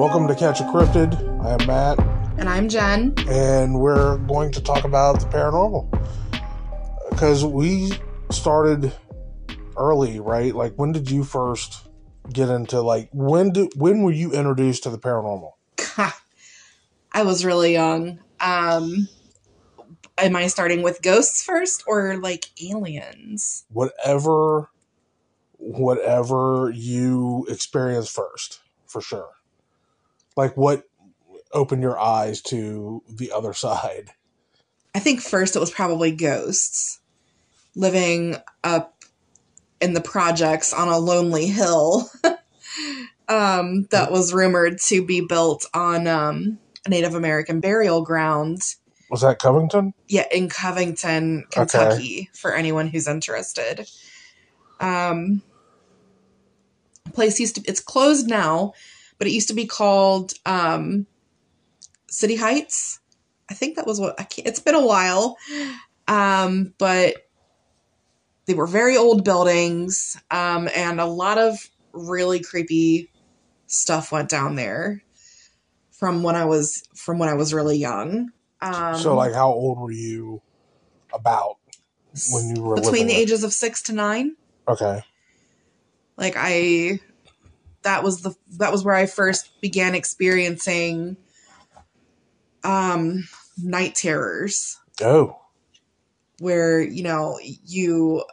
Welcome to Catch a Cryptid. I am Matt, And I'm Jen. and we're going to talk about the paranormal because we started early, right? Like, when did you first get into like when did when were you introduced to the paranormal? I was really young. Um, am I starting with ghosts first or like aliens? Whatever, whatever you experience first, for sure. Like, what opened your eyes to the other side? I think first it was probably ghosts living up in the projects on a lonely hill um, that was rumored to be built on um, a Native American burial ground. Was that Covington? Yeah, in Covington, Kentucky, for anyone who's interested. Um, place used to it's closed now, but it used to be called um, City Heights. I think that was what I can't, it's been a while, um, but they were very old buildings, um, and a lot of really creepy stuff went down there from when I was from when I was really young. Um, so, like, how old were you about when you were between the living ages of six to nine. Okay. Like I, that was the that was where I first began experiencing um night terrors. Oh, where you know you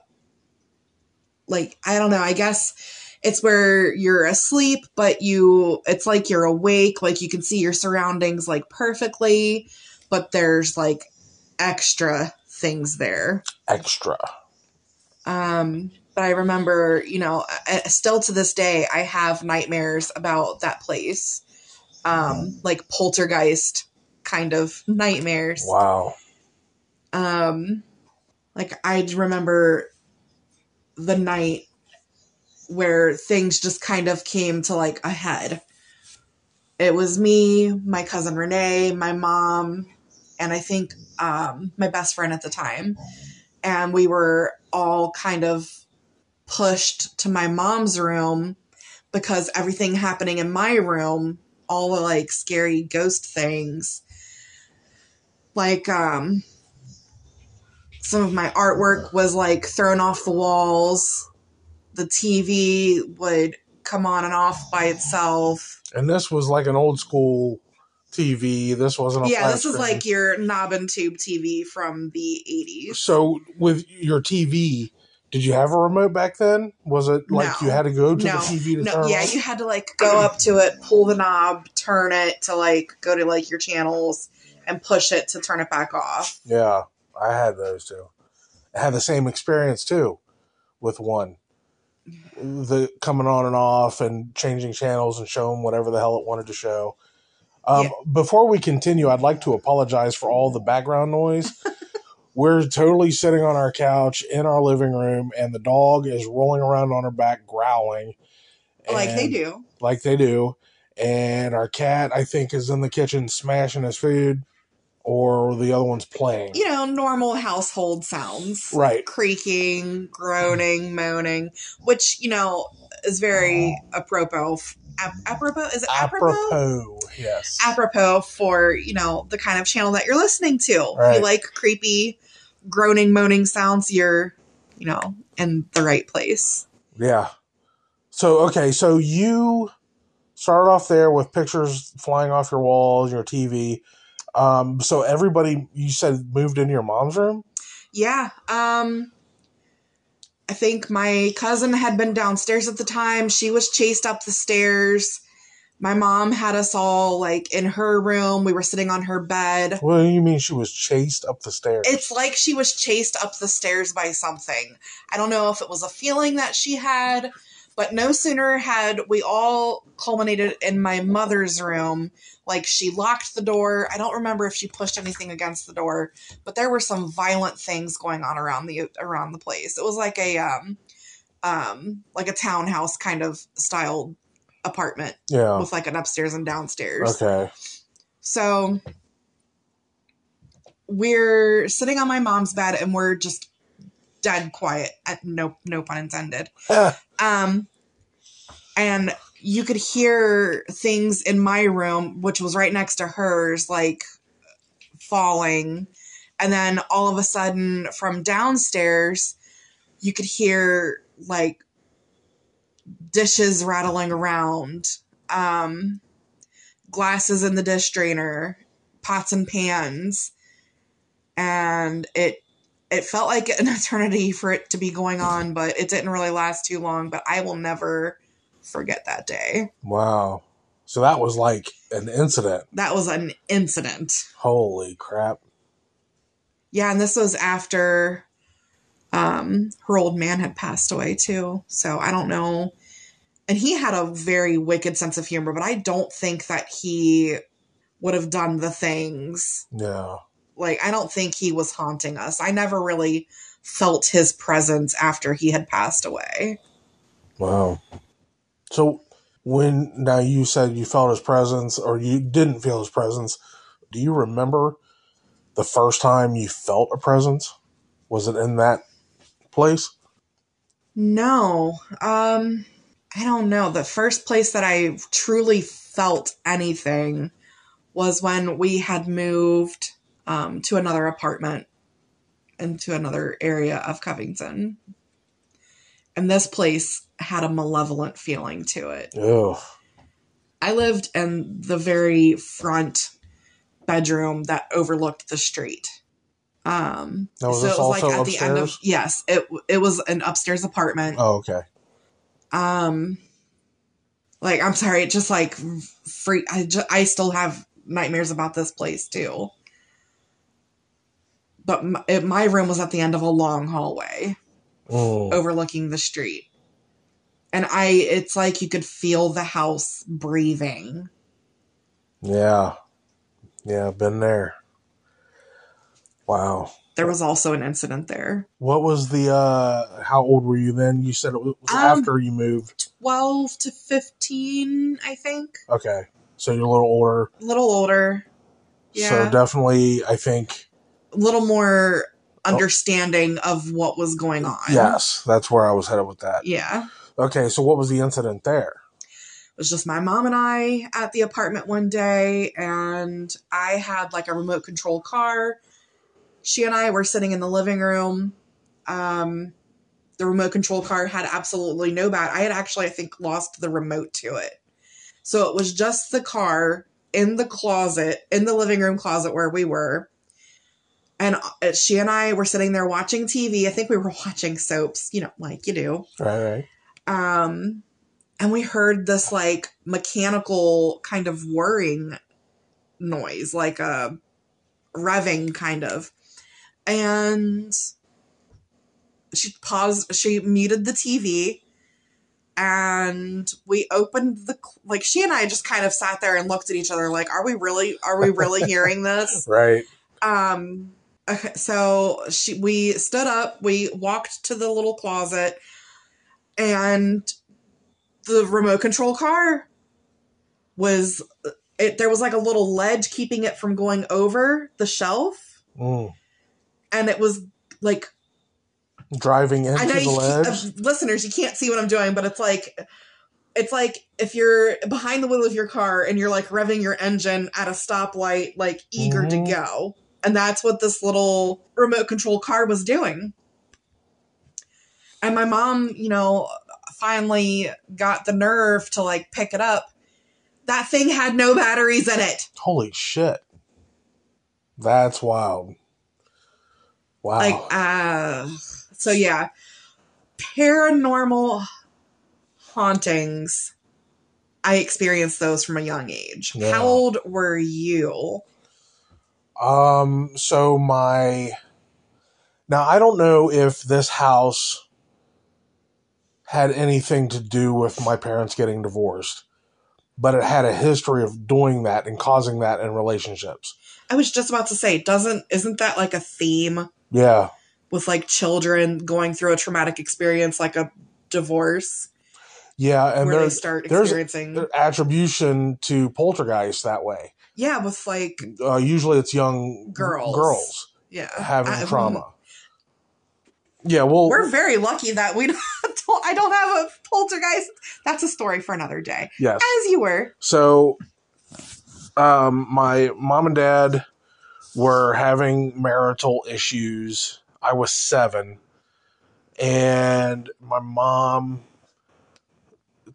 like i don't know i guess it's where you're asleep but you it's like you're awake like you can see your surroundings like perfectly but there's like extra things there. Extra. um but i remember you know still to this day i have nightmares about that place. Um like poltergeist kind of nightmares. Wow. um like i remember the night where things just kind of came to like a head. It was me my cousin renee my mom and i think um my best friend at the time. And we were all kind of pushed to my mom's room because everything happening in my room all the like scary ghost things like um some of my artwork was like thrown off the walls. The TV would come on and off by itself. And this was like an old school TV. This wasn't a yeah, this is screen. like your knob and tube TV from the 80s. So, with your TV, did you have a remote back then? Was it like No. you had to go to No. the TV to No, turn yeah, on? you had to like go up to it, pull the knob, turn it to like go to like your channels and push it to turn it back off. Yeah, I had those too. I had the same experience too with one. The coming on and off and changing channels and showing whatever the hell it wanted to show. Um, Yeah. Before we continue, I'd like to apologize for all the background noise. We're totally sitting on our couch in our living room, and the dog is rolling around on her back, growling. like they do. like they do. And our cat, I think, is in the kitchen smashing his food, or the other one's playing. You know, normal household sounds. Right. creaking, groaning, moaning, which you know is very apropos. Ap- apropos is it apropos? Apropos, yes. Apropos for you know the kind of channel that you're listening to. Right. you like creepy, groaning, moaning sounds, you're you know in the right place. yeah. So, okay, so you started off there with pictures flying off your walls, your TV. Um, so everybody, you said, moved into your mom's room? Yeah. Um I think my cousin had been downstairs at the time. She was chased up the stairs. My mom had us all like in her room. We were sitting on her bed. What do you mean she was chased up the stairs? It's like she was chased up the stairs by something. I don't know if it was a feeling that she had, but no sooner had we all culminated in my mother's room, like she locked the door. I don't remember if she pushed anything against the door, but there were some violent things going on around the around the place. It was like a um um like a townhouse kind of style apartment yeah. with like an upstairs and downstairs. Okay. So we're sitting on my mom's bed and we're just dead quiet. Uh, No, no pun intended. Um, and you could hear things in my room, which was right next to hers, like falling. And then all of a sudden, from downstairs, you could hear like dishes rattling around, um, glasses in the dish drainer, pots and pans, and it it felt like an eternity for it to be going on, but it didn't really last too long. But I will never forget that day. Wow. So that was like an incident. That was an incident. Holy crap. Yeah, and this was after um her old man had passed away too. So I don't know. And he had a very wicked sense of humor, but I don't think that he would have done the things. Yeah. Like I don't think he was haunting us. I never really felt his presence after he had passed away. Wow. So when now you said you felt his presence or you didn't feel his presence, do you remember the first time you felt a presence? Was it in that place? No. Um I don't know. The first place that I truly felt anything was when we had moved um, to another apartment into another area of Covington. And this place had a malevolent feeling to it. Ugh. I lived in the very front bedroom that overlooked the street. Um, Now, was this also upstairs? yes, it it was an upstairs apartment. Oh, okay. Um, like I'm sorry, it just like freak. I just, I still have nightmares about this place too. But my, it, my room was at the end of a long hallway Mm. overlooking the street. And I, it's like you could feel the house breathing. Yeah. Yeah, been there. Wow. There was also an incident there. What was the uh how old were you then? You said it was Um, after you moved. 12 to 15, I think. Okay. So you're a little older. A little older. Yeah. So definitely I think a little more understanding of what was going on. yes, that's where I was headed with that. Yeah. Okay, so what was the incident there? It was just my mom and I at the apartment one day, and I had like a remote control car. She and I were sitting in the living room. Um, the remote control car had absolutely no bat. I had actually, I think, lost the remote to it. So it was just the car in the closet, in the living room closet where we were. And uh, she and I were sitting there watching TV. I think we were watching soaps, you know, like you do Right, right. um and we heard this like mechanical kind of whirring noise like a revving kind of and she paused she muted the tv and we opened the like she and i just kind of sat there and looked at each other like are we really are we really hearing this Right. um okay, so she we stood up we walked to the little closet and the remote control car was it there was like a little ledge keeping it from going over the shelf Mm. And it was like Driving into I know the ledge. uh, listeners you can't see what I'm doing but it's like it's like if you're behind the wheel of your car and you're like revving your engine at a stoplight like eager Mhm. to go and that's what this little remote control car was doing and my mom you know finally got the nerve to like pick it up that thing had no batteries in it Holy shit. That's wild. Wow. like uh so yeah paranormal hauntings i experienced those from a young age Yeah. how old were you Um, so my now I don't know if this house had anything to do with my parents getting divorced, but it had a history of doing that and causing that in relationships. i was just about to say doesn't isn't that like a theme Yeah. with like children going through a traumatic experience like a divorce Yeah, and where they start experiencing there's attribution to poltergeist that way. yeah with like Uh, usually it's young Girls. girls yeah having I- trauma. Yeah, well, We're very lucky that we don't. I don't have a poltergeist. That's a story for another day. yes. As you were. So, um, my mom and dad were having marital issues. I was seven, and my mom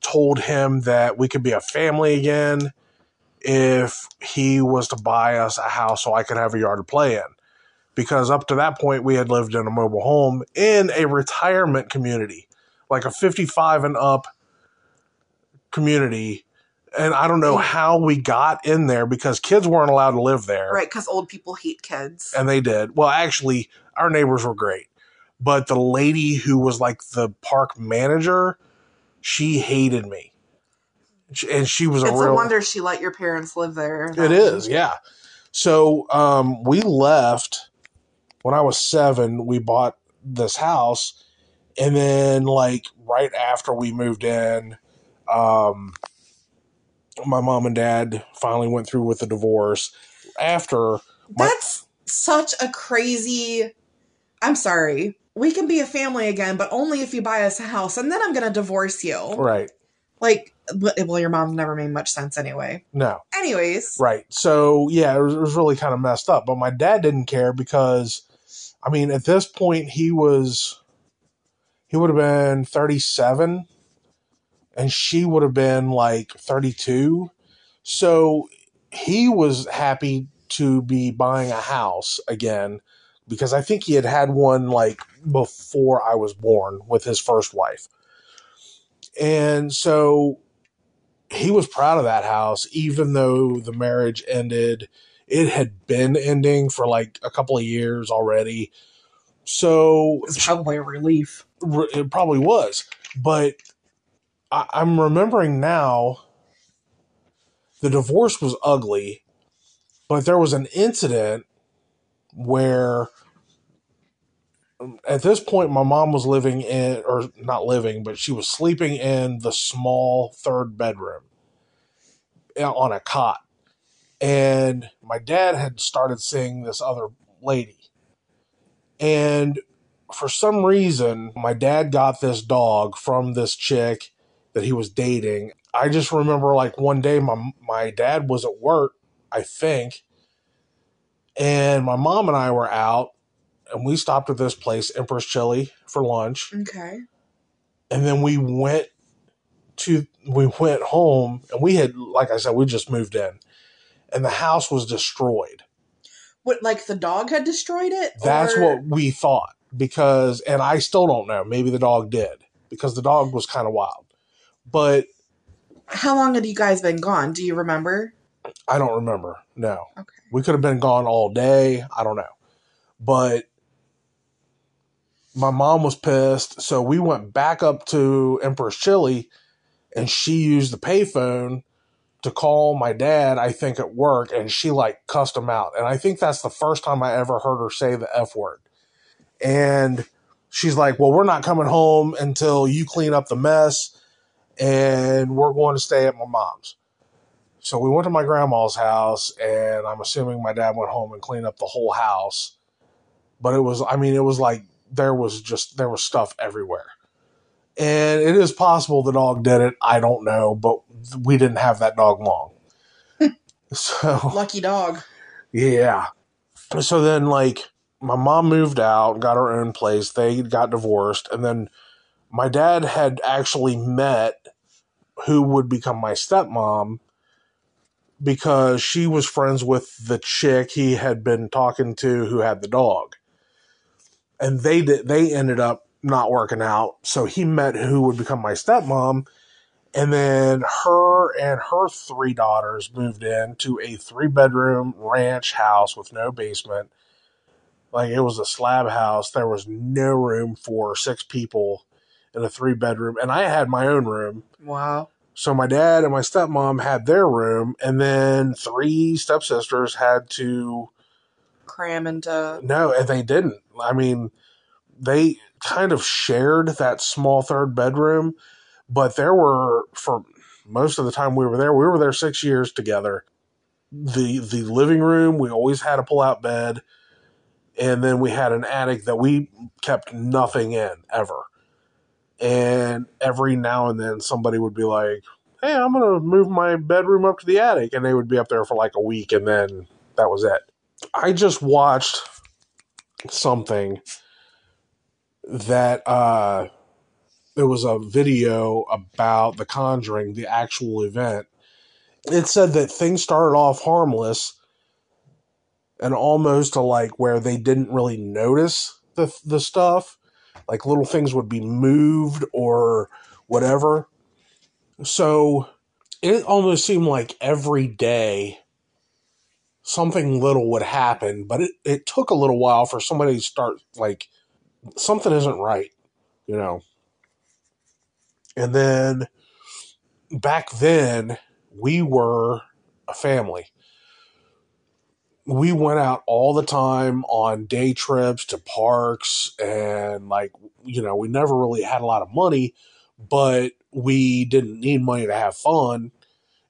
told him that we could be a family again if he was to buy us a house so I could have a yard to play in. Because up to that point, we had lived in a mobile home in a retirement community, like a 55 and up community. And I don't know how we got in there because kids weren't allowed to live there Right, because old people hate kids. and they did. Well, actually, our neighbors were great, but the lady who was like the park manager, she hated me, and she was a It's real. a wonder she let your parents live there. It is, yeah. So um, we left when I was seven. We bought this house, and then like right after we moved in, um, my mom and dad finally went through with the divorce. After my- That's such a crazy. I'm sorry. We can be a family again, but only if you buy us a house, and then I'm going to divorce you. right, Like, well, your mom never made much sense anyway. no, Anyways, Right. So yeah, it was, it was really kind of messed up. But my dad didn't care because, I mean, at this point he was, he would have been thirty seven, and she would have been like thirty two. So he was happy to be buying a house again because I think he had had one like before I was born with his first wife. And so he was proud of that house, even though the marriage ended. It had been ending for like a couple of years already. So it's probably a relief. it probably was. But I, I'm remembering now the divorce was ugly, but there was an incident where at this point my mom was living in or not living but she was sleeping in the small third bedroom on a cot. And my dad had started seeing this other lady. And for some reason my dad got this dog from this chick that he was dating i just remember like one day my my dad was at work i think and my mom and i were out and we stopped at this place empress chili for lunch Okay. and then we went to we went home and we had like i said we just moved in and the house was destroyed What, like the dog had destroyed it? that's Or- what we thought because and i still don't know maybe the dog did because the dog was kind of wild but How long had you guys been gone? Do you remember? i don't remember no Okay. we could have been gone all day i don't know but my mom was pissed so we went back up to empress chili and she used the payphone to call my dad i think at work and she like cussed him out and i think that's the first time i ever heard her say the f word and she's like well we're not coming home until you clean up the mess and we're going to stay at my mom's. So we went to my grandma's house and i'm assuming my dad went home and cleaned up the whole house. But it was i mean it was like there was just there was stuff everywhere. And it is possible the dog did it. I don't know but we didn't have that dog long. So Lucky dog. yeah. So then like my mom moved out got her own place. They got divorced and then my dad had actually met who would become my stepmom because she was friends with the chick he had been talking to who had the dog. And they did they ended up not working out. So he met who would become my stepmom. And then her and her three daughters moved in to a three bedroom ranch house with no basement. Like it was a slab house. There was no room for six people in a three bedroom and i had my own room Wow. so my dad and my stepmom had their room, and then three stepsisters had to Cram into. no, and they didn't. I mean, they kind of shared that small third bedroom, but there were for most of the time we were there, we were there six years together. The the living room, we always had a pull out bed. and then we had an attic that we kept nothing in ever. And every now and then somebody would be like, "Hey, I'm gonna move my bedroom up to the attic," and they would be up there for like a week, and then that was it. I just watched something that uh it was a video about the conjuring the actual event it said that things started off harmless and almost to like where they didn't really notice the the stuff like little things would be moved or whatever. So it almost seemed like every day something little would happen but it, it took a little while for somebody to start like something isn't right you know? And then back then we were a family we went out all the time on day trips to parks and like you know we never really had a lot of money but we didn't need money to have fun.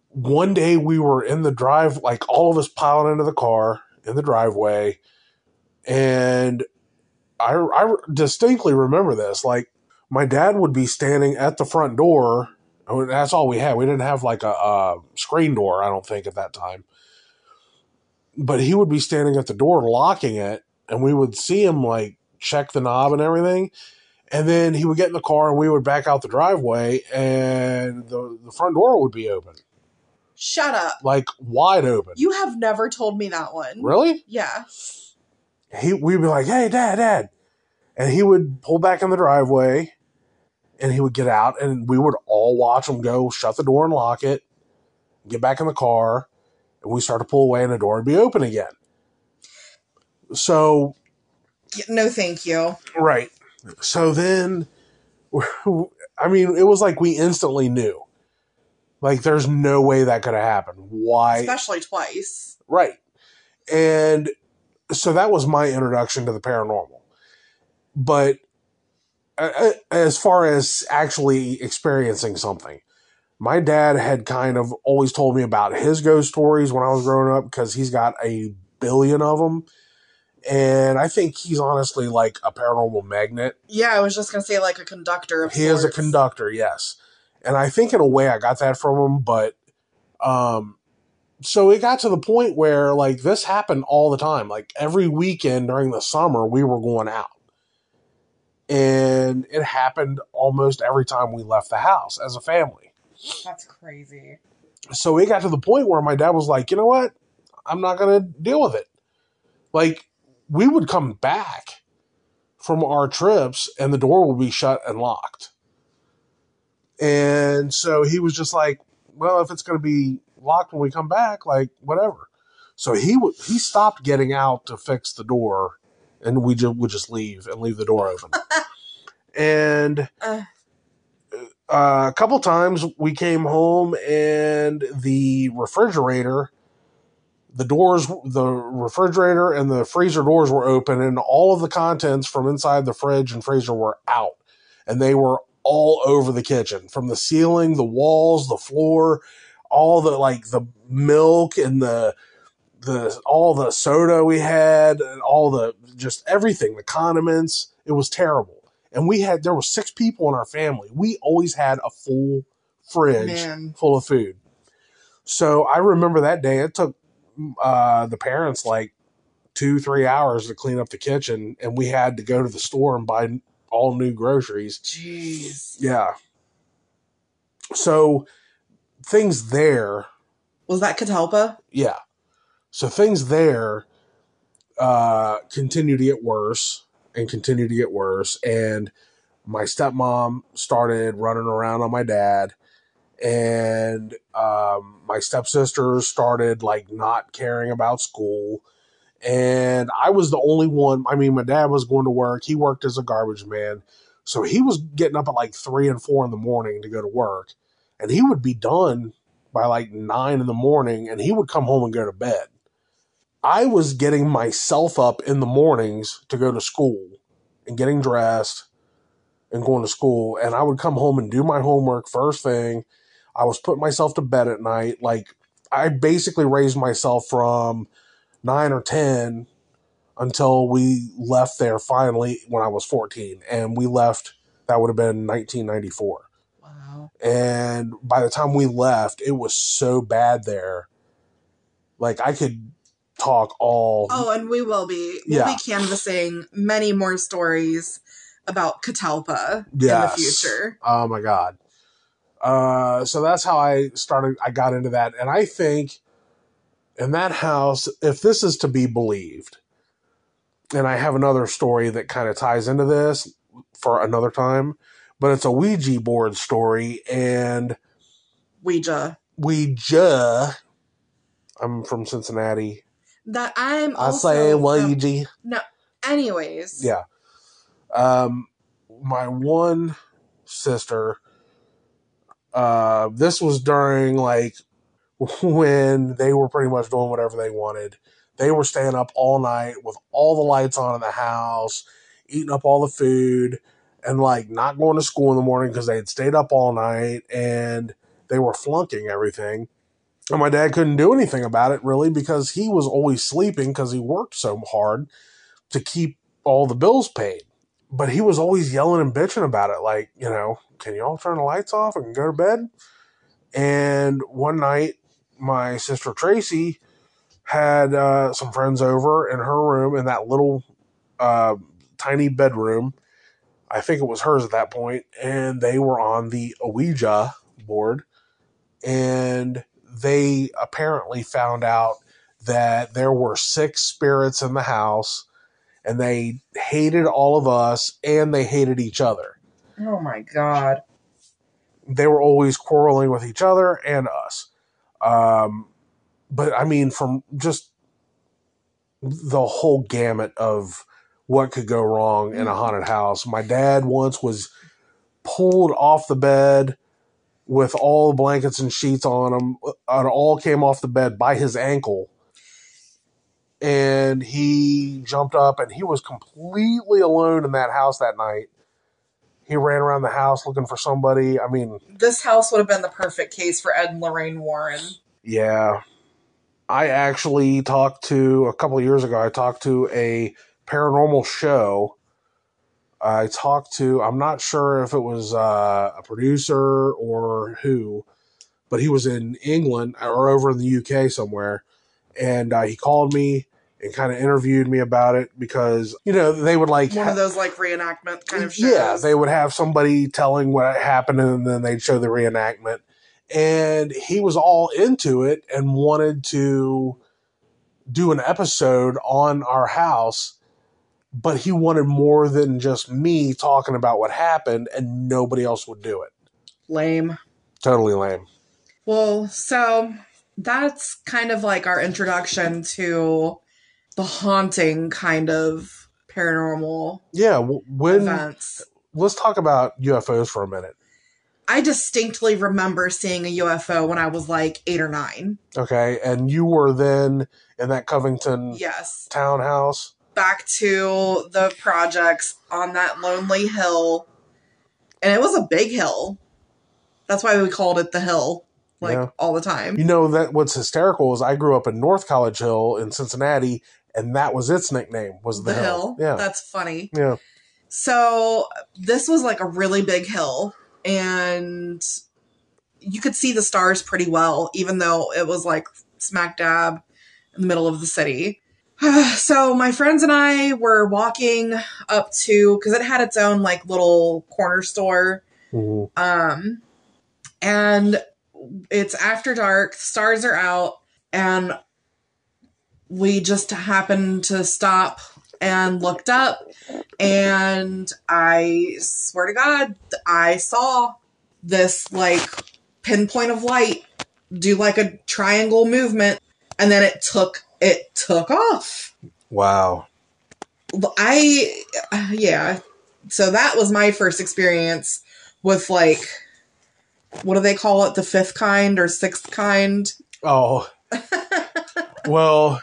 One day we were in the drive like all of us piled into the car in the driveway and i i distinctly remember this like my dad would be standing at the front door that's all we had. We didn't have like a, a screen door i don't think at that time but he would be standing at the door locking it and we would see him like check the knob and everything and then he would get in the car and we would back out the driveway and the, the front door would be open Shut up. like wide open You have never told me that one. really Yeah. he we'd be like hey dad dad and he would pull back in the driveway and he would get out and we would all watch him go shut the door and lock it get back in the car and we start to pull away and the door would be open again so No, thank you. Right. So then, I mean, it was like we instantly knew. Like, there's no way that could have happened. Why? Especially twice. Right. And so that was my introduction to the paranormal. But uh, as far as actually experiencing something, my dad had kind of always told me about his ghost stories when I was growing up because he's got a billion of them. And I think he's honestly like a paranormal magnet. Yeah, I was just gonna say like a conductor of He is a conductor, yes. And I think in a way I got that from him, but um so it got to the point where like this happened all the time. Like every weekend during the summer we were going out. And it happened almost every time we left the house as a family. That's crazy. So it got to the point where my dad was like, "You know what? I'm not going to deal with it." Like we would come back from our trips and the door would be shut and locked. And so he was just like, well, if it's going to be locked when we come back, like whatever. So he would he stopped getting out to fix the door, and we just would just leave and leave the door open. and Uh. Uh, a couple times we came home and the refrigerator, the doors, the refrigerator and the freezer doors were open, and all of the contents from inside the fridge and freezer were out, and they were all over the kitchen, from the ceiling, the walls, the floor, all the like the milk and the the all the soda we had, and all the just everything, the condiments. It was terrible. And we had there were six people in our family. We always had a full fridge Man. full of food. So I remember that day. It took uh, the parents like two, three hours to clean up the kitchen, and we had to go to the store and buy all new groceries. Jeez. Yeah. So things there, Was that Catalpa? yeah. So things there uh, continue to get worse and continue to get worse. And my stepmom started running around on my dad. And um, my stepsisters started like not caring about school. And I was the only one. I mean, my dad was going to work. He worked as a garbage man. So he was getting up at like three and four in the morning to go to work. And he would be done by like nine in the morning and he would come home and go to bed. I was getting myself up in the mornings to go to school and getting dressed and going to school. And I would come home and do my homework first thing. I was putting myself to bed at night. Like I basically raised myself from nine or 10 until we left there finally when I was 14. And we left, that would have been 1994. Wow. And by the time we left, it was so bad there. Like I could talk all. Oh, and we will be. We'll Yeah. be canvassing many more stories about Catalpa in the future. Oh my god. Uh, so that's how I started. I got into that, and I think in that house, if this is to be believed, and I have another story that kind of ties into this for another time, but it's a Ouija board story, and Ouija. Ouija. I'm from Cincinnati. That I'm I also say from- Ouija. anyways. Yeah. Um, my one sister, uh, this was during like when they were pretty much doing whatever they wanted. They were staying up all night with all the lights on in the house, eating up all the food, and like not going to school in the morning because they had stayed up all night and they were flunking everything. And my dad couldn't do anything about it really because he was always sleeping because he worked so hard to keep all the bills paid. But he was always yelling and bitching about it, like, you know, can you all turn the lights off and go to bed? And one night, my sister Tracy had uh, some friends over in her room in that little uh, tiny bedroom. I think it was hers at that point, and they were on the Ouija board, and they apparently found out that there were six spirits in the house and they hated all of us and they hated each other. Oh my god. They were always quarreling with each other and us. Um, but I mean, from just the whole gamut of what could go wrong in a haunted house. My dad once was pulled off the bed with all the blankets and sheets on him. Uh, and all came off the bed by his ankle. And he jumped up and he was completely alone in that house that night. He ran around the house looking for somebody. I mean, This house would have been the perfect case for Ed and Lorraine Warren. Yeah. I actually talked to a couple of years ago, I talked to a paranormal show. I talked to, I'm not sure if it was uh, a producer or who, but he was in England or over in the UK somewhere. And uh, he called me and kind of interviewed me about it because, you know, they would like. One of those like reenactment kind of shows. yeah, they would have somebody telling what happened and then they'd show the reenactment. And he was all into it and wanted to do an episode on our house, but he wanted more than just me talking about what happened and nobody else would do it. Lame. Totally lame. Well, so that's kind of like our introduction to the haunting kind of paranormal Yeah, when events. let's talk about UFOs for a minute. I distinctly remember seeing a UFO when I was like eight or nine. Okay, and you were then in that Covington Yes. townhouse. Back to the projects on that lonely hill. And it was a big hill. That's why we called it the hill, like Yeah. all the time. You know that what's hysterical is I grew up in North College Hill in Cincinnati, and that was its nickname was the, the hill. Yeah, That's funny. yeah. So this was like a really big hill, and you could see the stars pretty well, even though it was like smack dab in the middle of the city. so my friends and I were walking up to because it had its own like little corner store, Mhm. um, and it's after dark. Stars are out, and we just happened to stop and looked up and I swear to God, I saw this like pinpoint of light do like a triangle movement, and then it took it took off. Wow. I yeah. So that was my first experience with like what do they call it? The fifth kind or sixth kind? Oh. well,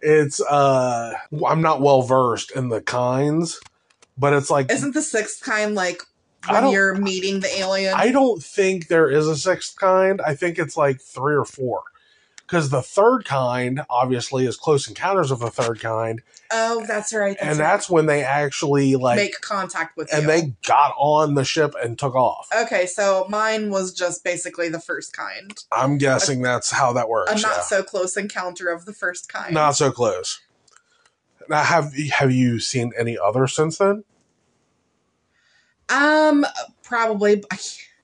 it's uh I'm not well versed in the kinds, but it's like Isn't the sixth kind like when you're meeting the alien? I don't think there is a sixth kind. I think it's like 3 or 4. Because the third kind obviously is Close Encounters of the Third Kind, Oh, that's right. That's and right. that's when they actually like make contact with and you. they got on the ship and took off. Okay, so mine was just basically the first kind. I'm guessing that's how that works. A not yeah. so close encounter of the first kind. Not so close. Now, have have you seen any other since then? Um, probably.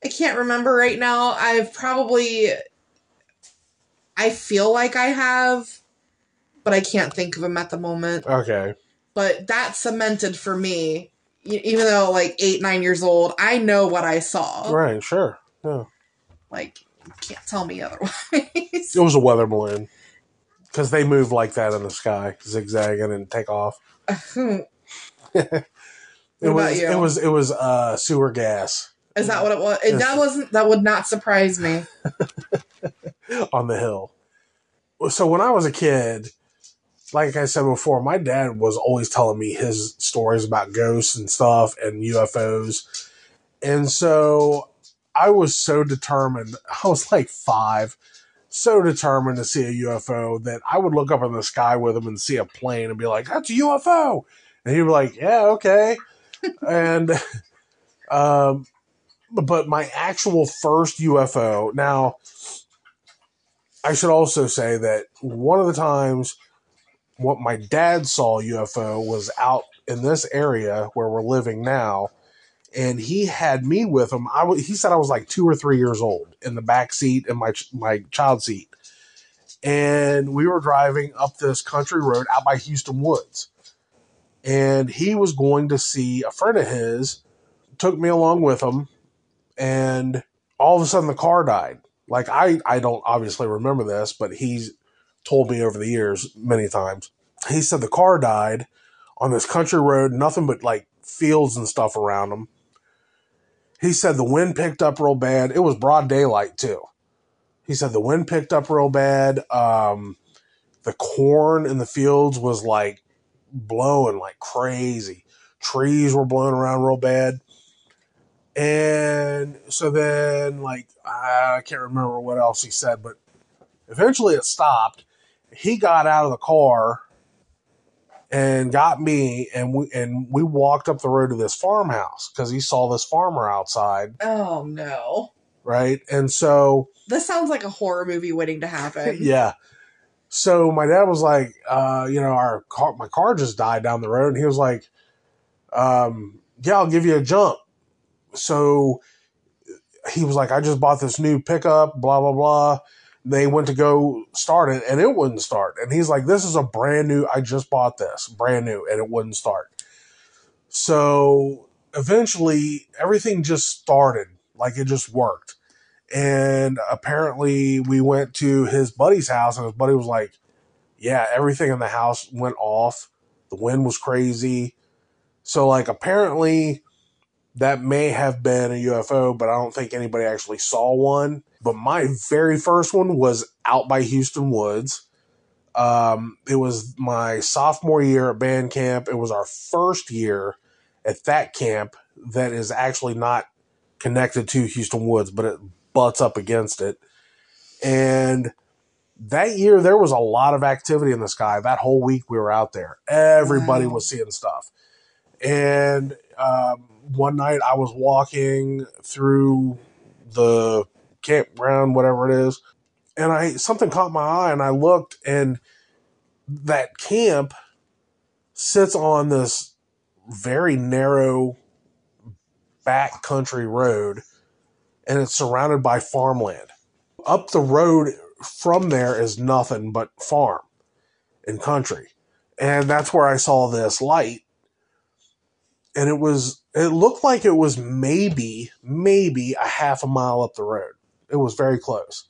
I can't remember right now. I've probably. I feel like I have, but I can't think of them at the moment. Okay. But that cemented for me, even though like eight, nine years old, I know what I saw. Right. Sure. Yeah. Like, you can't tell me otherwise. It was a weather balloon because they move like that in the sky, zigzagging and take off. It was you? it was it was uh, sewer gas Is that what it was? It, that wasn't. That would not surprise me. on the hill. So when I was a kid, like I said before, my dad was always telling me his stories about ghosts and stuff and UFOs. And so I was so determined. I was like five, so determined to see a UFO that I would look up in the sky with him and see a plane and be like, that's a UFO. And he'd be like, yeah, okay. and, um, but my actual first UFO, now, I should also say that one of the times what my dad saw UFO was out in this area where we're living now, and he had me with him. I w- he said I was like two or three years old in the back seat in my ch- my child seat, and we were driving up this country road out by Hueston Woods, and he was going to see a friend of his. Took me along with him, and all of a sudden the car died like I I don't obviously remember this, but he's told me over the years many times. He said the car died on this country road, nothing but like fields and stuff around him. He said the wind picked up real bad. It was broad daylight too. He said the wind picked up real bad. Um, the corn in the fields was like blowing like crazy. Trees were blowing around real bad. And so then, like, I can't remember what else he said, but eventually it stopped. He got out of the car and got me, and we and we walked up the road to this farmhouse because he saw this farmer outside, Oh no! right? And so, This sounds like a horror movie waiting to happen. yeah. So my dad was like, uh, you know, our car, my car just died down the road, and he was like, um, yeah, I'll give you a jump. So he was like, I just bought this new pickup, blah, blah, blah. They went to go start it and it wouldn't start. And he's like, This is a brand new, I just bought this, brand new, and it wouldn't start. So eventually everything just started, like it just worked. And apparently we went to his buddy's house and his buddy was like, Yeah, everything in the house went off. The wind was crazy. So, like, apparently that may have been a UFO, but I don't think anybody actually saw one. But my very first one was out by Hueston Woods. Um, it was my sophomore year at band camp. It was our first year at that camp that is actually not connected to Hueston Woods, but it butts up against it. And that year, there was a lot of activity in the sky. That whole week we were out there, everybody Wow. was seeing stuff. And um, one night I was walking through the campground, whatever it is, and I something caught my eye, and I looked, and that camp sits on this very narrow back country road, and it's surrounded by farmland. Up the road from there is nothing but farm and country, and that's where I saw this light and it was it looked like it was maybe maybe a half a mile up the road. It was very close.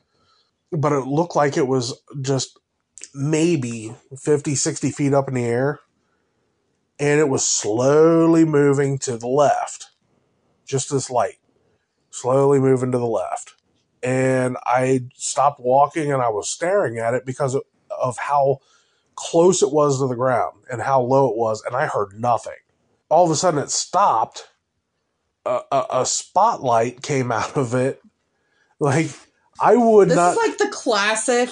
But it looked like it was just maybe 50 60 feet up in the air. And it was slowly moving to the left. Just this light. Slowly moving to the left. And i stopped walking and i was staring at it because of, of how close it was to the ground and how low it was. And i heard nothing all of a sudden it stopped. A, a, a spotlight came out of it. Like I would This not. is like the classic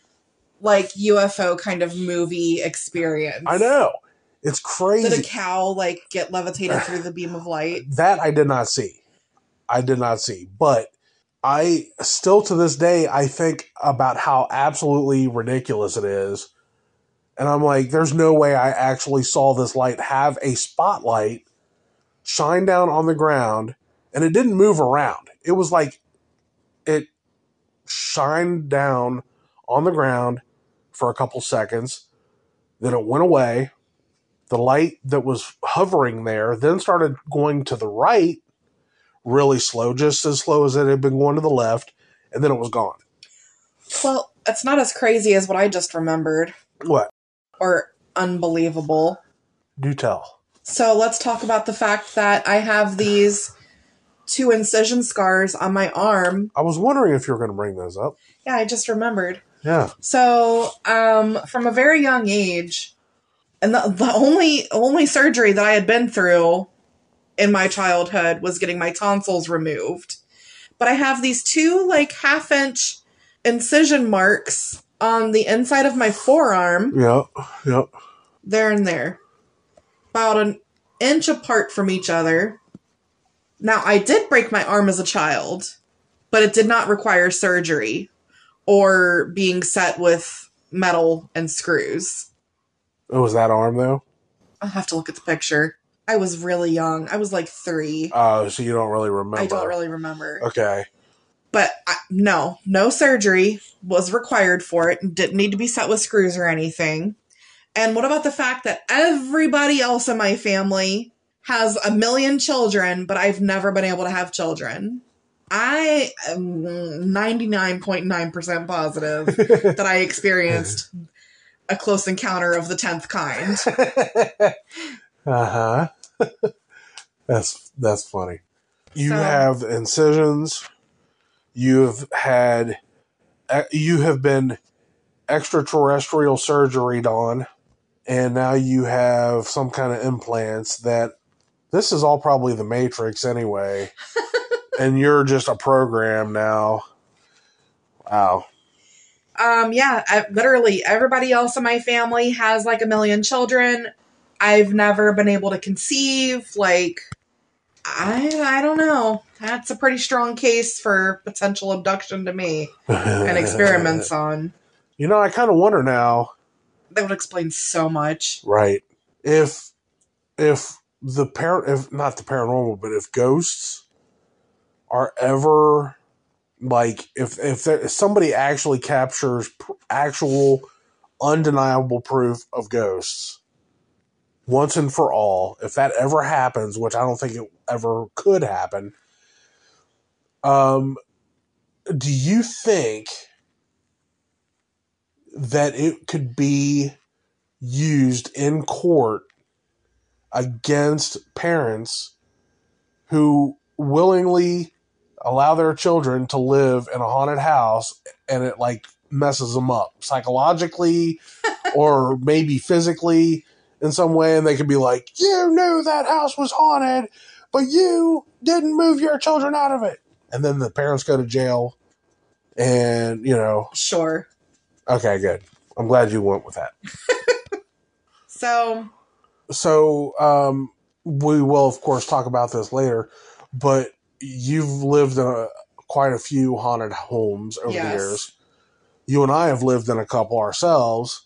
like UFO kind of movie experience. I know. It's crazy. Did a cow like get levitated through the beam of light? that I did not see. I did not see. But I still to this day I think about how absolutely ridiculous it is. And I'm like, there's no way I actually saw this light have a spotlight shine down on the ground and it didn't move around. It was like it shined down on the ground for a couple seconds, then it went away. The light that was hovering there then started going to the right really slow, just as slow as it had been going to the left, and then it was gone. Well, it's not as crazy as what I just remembered What? Or unbelievable. Do tell. So let's talk about the fact that I have these two incision scars on my arm. I was wondering if you were going to bring those up. Yeah, I just remembered. Yeah. So, um, from a very young age, and the, the only only surgery that I had been through in my childhood was getting my tonsils removed. But I have these two like half inch incision marks on the inside of my forearm, Yep. Yep. there and there, about an inch apart from each other. Now, I did break my arm as a child, but it did not require surgery or being set with metal and screws. It was that arm though. I'll have to look at the picture. I was really young. I was like three. Oh, so you don't really remember? I don't really remember. Okay. But I, no, no surgery was required for it. Didn't need to be set with screws or anything. And what about the fact that everybody else in my family has a million children, but I've never been able to have children? I am 99.9% positive that I experienced a close encounter of the 10th kind. uh huh. that's that's funny. You So- have incisions. You've had. uh, You have been extraterrestrial surgery on, and now you have some kind of implants that. This is all probably the Matrix anyway, and you're just a program now. Wow. Um, yeah, I, literally everybody else in my family has like a million children. I've never been able to conceive. Like, I I don't know. That's a pretty strong case for potential abduction to me and experiments on. You know, I kind of wonder now. That would explain so much. Right. If if the par if not the paranormal, but if ghosts are ever like if if, there, if somebody actually captures pr- actual undeniable proof of ghosts once and for all, if that ever happens, which I don't think it ever could happen, um, do you think that it could be used in court against parents who willingly allow their children to live in a haunted house and it like messes them up psychologically or maybe physically in some way and they could be like you knew that house was haunted but you didn't move your children out of it. And then the parents go to jail and you know. Sure. okay good. I'm glad you went with that. So, so um, we will of course talk about this later but you've lived in a, quite a few haunted homes over Yes. the years. You and i have lived in a couple ourselves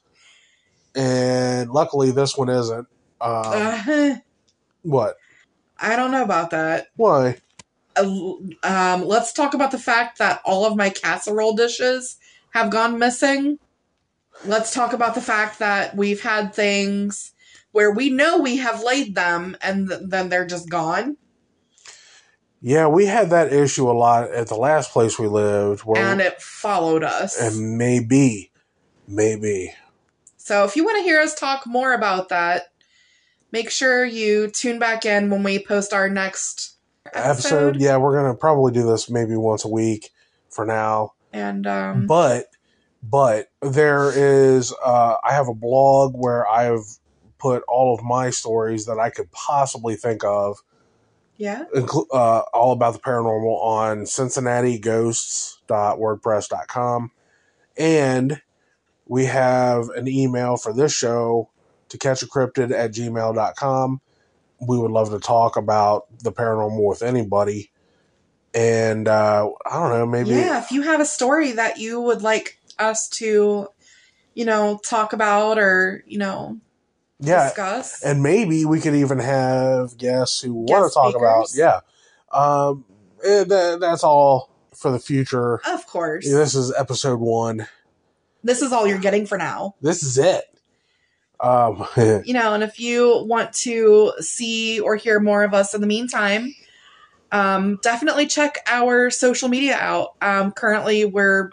and luckily this one isn't uh, what I don't know about that. why Uh, um, let's talk about the fact that all of my casserole dishes have gone missing. Let's talk about the fact that we've had things where we know we have laid them and th- then they're just gone. yeah we had that issue a lot at the last place we lived where and it followed us. and maybe maybe so if you want to hear us talk more about that, make sure you tune back in when we post our next episode episode. yeah we're gonna probably do this maybe once a week for now. And um, but but there is uh, i have a blog where i have put all of my stories that i could possibly think of. Yeah, inclu- uh, all about the paranormal on cincinnati ghosts.wordpress.com and We have an email for this show to catch a cryptid at gmail.com. We would love to talk about the paranormal with anybody. And uh, I don't know, maybe. Yeah, if you have a story that you would like us to, you know, talk about or, you know, yeah. discuss. And maybe we could even have guests who want to talk about. Yeah. Um, eh, that, that's all for the future. of course. This is episode one. This is all you're getting for now. This is it. Um, you know, and if you want to see or hear more of us in the meantime, um, definitely check our social media out. Um, currently, we're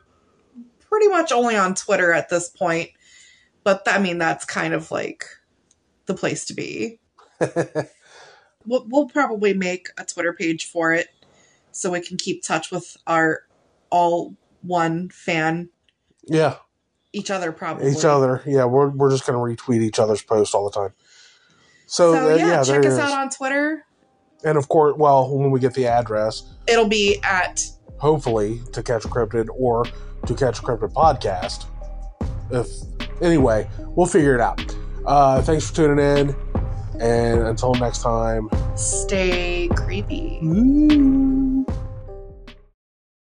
pretty much only on Twitter at this point, but I mean, that's kind of like the place to be. We'll, we'll probably make a Twitter page for it so we can keep touch with our all one fan, yeah. Each other, probably. Each other. Yeah. We're, we're just going to retweet each other's posts all the time. So, So, uh, yeah, yeah, check us out on Twitter. And of course, well, when we get the address, It'll be at hopefully to catch a cryptid or to catch a cryptid podcast. If anyway, we'll figure it out. Uh, thanks for tuning in, and until next time. stay creepy. Ooh.